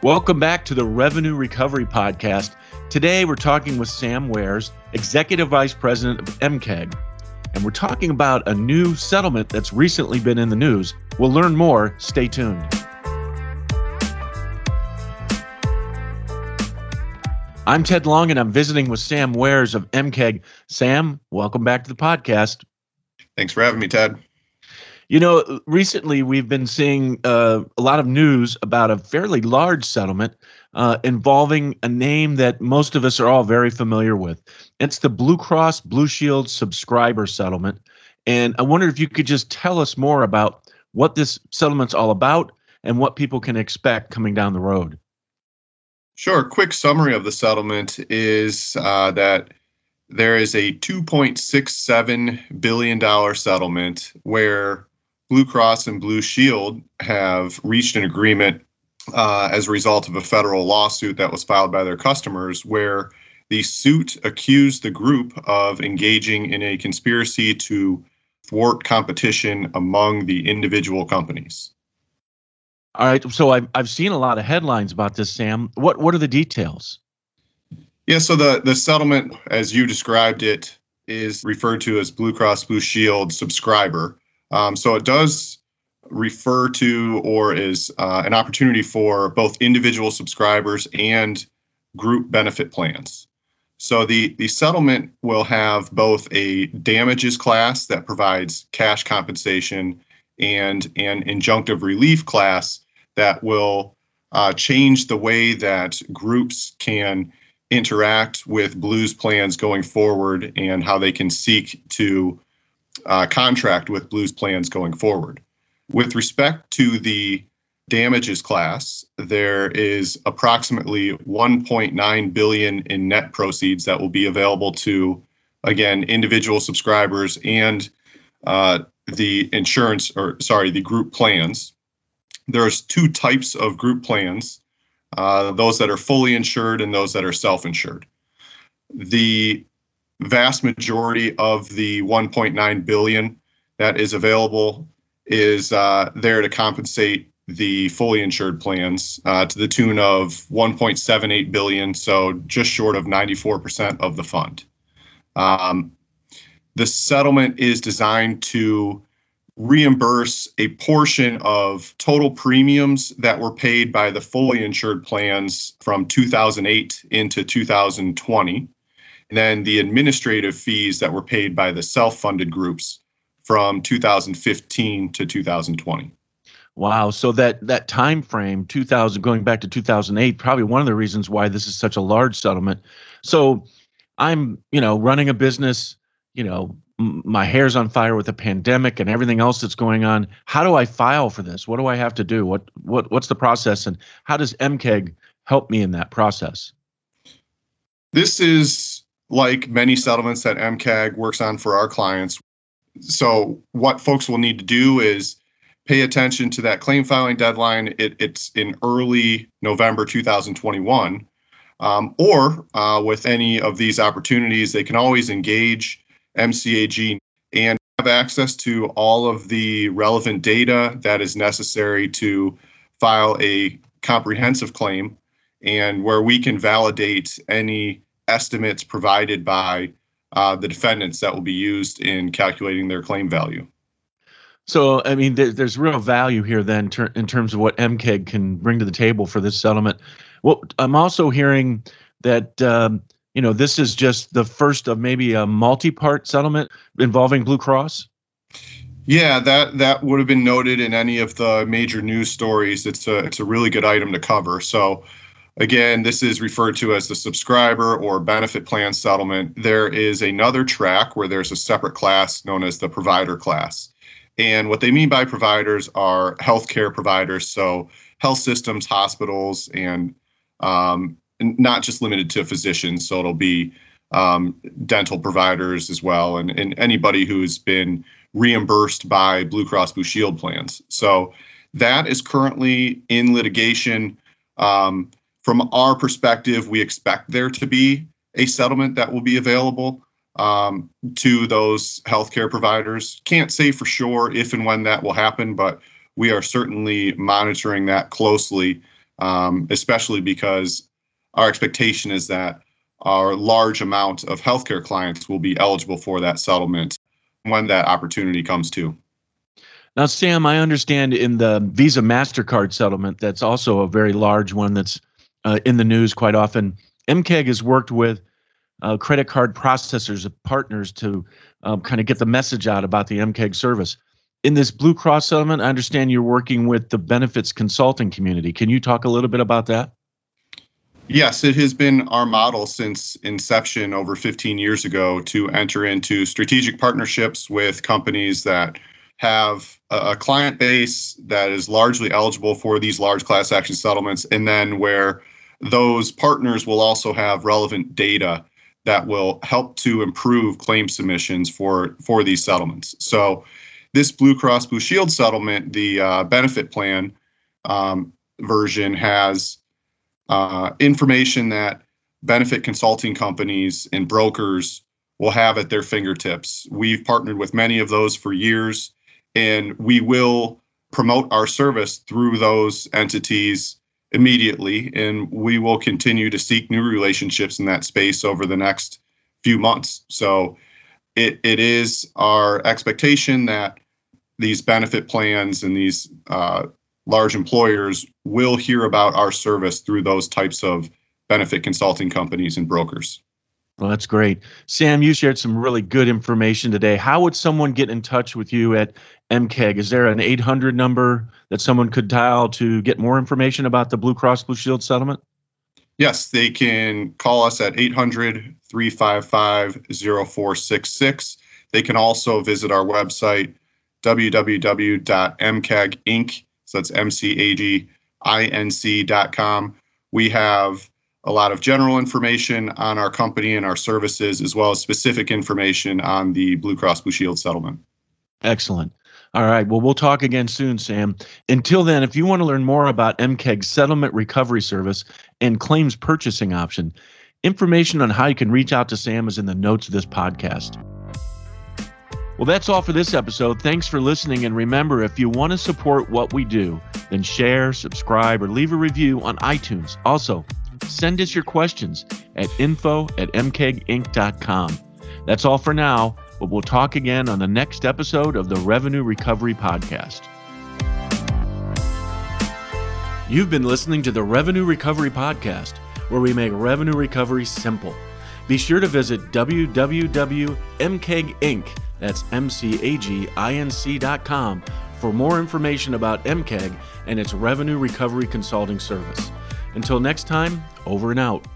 Welcome back to the Revenue Recovery Podcast. Today we're talking with Sam Wares, Executive Vice President of MCAG, and we're talking about a new settlement that's recently been in the news. We'll learn more. Stay tuned. I'm Ted Long, and I'm visiting with Sam Wares of MCAG. Sam, welcome back to the podcast. Thanks for having me, Ted. You know, recently we've been seeing uh, a lot of news about a fairly large settlement uh, involving a name that most of us are all very familiar with. It's the Blue Cross Blue Shield subscriber settlement. And I wonder if you could just tell us more about what this settlement's all about and what people can expect coming down the road. Sure. Quick summary of the settlement is uh, that there is a $2.67 billion settlement where Blue Cross and Blue Shield have reached an agreement uh, as a result of a federal lawsuit that was filed by their customers, where the suit accused the group of engaging in a conspiracy to thwart competition among the individual companies. All right, so I've I've seen a lot of headlines about this, Sam. What what are the details? Yeah, so the the settlement, as you described it, is referred to as Blue Cross Blue Shield subscriber. Um, so it does refer to or is uh, an opportunity for both individual subscribers and group benefit plans. So the, the settlement will have both a damages class that provides cash compensation and an injunctive relief class that will uh, change the way that groups can interact with blues plans going forward and how they can seek to uh, contract with Blues plans going forward. With respect to the damages class, there is approximately 1.9 billion in net proceeds that will be available to, again, individual subscribers and uh, the insurance, or sorry, the group plans. There's two types of group plans: uh, those that are fully insured and those that are self-insured. The vast majority of the 1.9 billion that is available is uh, there to compensate the fully insured plans uh, to the tune of 1.78 billion, so just short of 94% of the fund. Um, the settlement is designed to reimburse a portion of total premiums that were paid by the fully insured plans from 2008 into 2020 and then the administrative fees that were paid by the self-funded groups from 2015 to 2020. Wow, so that that time frame 2000 going back to 2008 probably one of the reasons why this is such a large settlement. So I'm, you know, running a business, you know, m- my hair's on fire with the pandemic and everything else that's going on. How do I file for this? What do I have to do? What what what's the process and how does MCAG help me in that process? This is like many settlements that MCAG works on for our clients. So, what folks will need to do is pay attention to that claim filing deadline. It, it's in early November 2021. Um, or uh, with any of these opportunities, they can always engage MCAG and have access to all of the relevant data that is necessary to file a comprehensive claim and where we can validate any estimates provided by uh, the defendants that will be used in calculating their claim value. So, I mean, there, there's real value here then ter- in terms of what MCAG can bring to the table for this settlement. Well, I'm also hearing that um, you know this is just the first of maybe a multi-part settlement involving Blue Cross. Yeah, that that would have been noted in any of the major news stories. It's a it's a really good item to cover. So Again, this is referred to as the subscriber or benefit plan settlement. There is another track where there's a separate class known as the provider class. And what they mean by providers are healthcare providers, so health systems, hospitals, and um, not just limited to physicians. So it'll be um, dental providers as well, and, and anybody who's been reimbursed by Blue Cross Blue Shield plans. So that is currently in litigation. Um, from our perspective, we expect there to be a settlement that will be available um, to those healthcare providers. Can't say for sure if and when that will happen, but we are certainly monitoring that closely um, especially because our expectation is that our large amount of healthcare clients will be eligible for that settlement when that opportunity comes to. Now, Sam, I understand in the Visa MasterCard settlement, that's also a very large one that's uh, in the news quite often. MCAG has worked with uh, credit card processors, and partners to um, kind of get the message out about the MCAG service. In this Blue Cross settlement, I understand you're working with the benefits consulting community. Can you talk a little bit about that? Yes, it has been our model since inception over 15 years ago to enter into strategic partnerships with companies that have a client base that is largely eligible for these large class action settlements, and then where those partners will also have relevant data that will help to improve claim submissions for for these settlements. So, this Blue Cross Blue Shield settlement, the uh, benefit plan um, version, has uh, information that benefit consulting companies and brokers will have at their fingertips. We've partnered with many of those for years, and we will promote our service through those entities immediately. And we will continue to seek new relationships in that space over the next few months. So it, it is our expectation that these benefit plans and these uh, large employers will hear about our service through those types of benefit consulting companies and brokers. Well, that's great. Sam, you shared some really good information today. How would someone get in touch with you at MCAG? Is there an 800 number that someone could dial to get more information about the Blue Cross Blue Shield settlement? Yes, they can call us at 800 355 0466. They can also visit our website, www.mcaginc.com so that's M-C-A-G-I-N-C.com. We have a lot of general information on our company and our services, as well as specific information on the Blue Cross Blue Shield settlement. Excellent. All right. Well, we'll talk again soon, Sam. Until then, if you want to learn more about MCAG's settlement recovery service and claims purchasing option, information on how you can reach out to Sam is in the notes of this podcast. Well, that's all for this episode. Thanks for listening. And remember, if you want to support what we do, then share, subscribe, or leave a review on iTunes. Also, send us your questions at info at mcaginc.com. That's all for now, but we'll talk again on the next episode of the Revenue Recovery Podcast. You've been listening to the Revenue Recovery Podcast, where we make revenue recovery simple. Be sure to visit www.mcaginc.com that's for more information about MCAG and its revenue recovery consulting service. Until next time, over and out.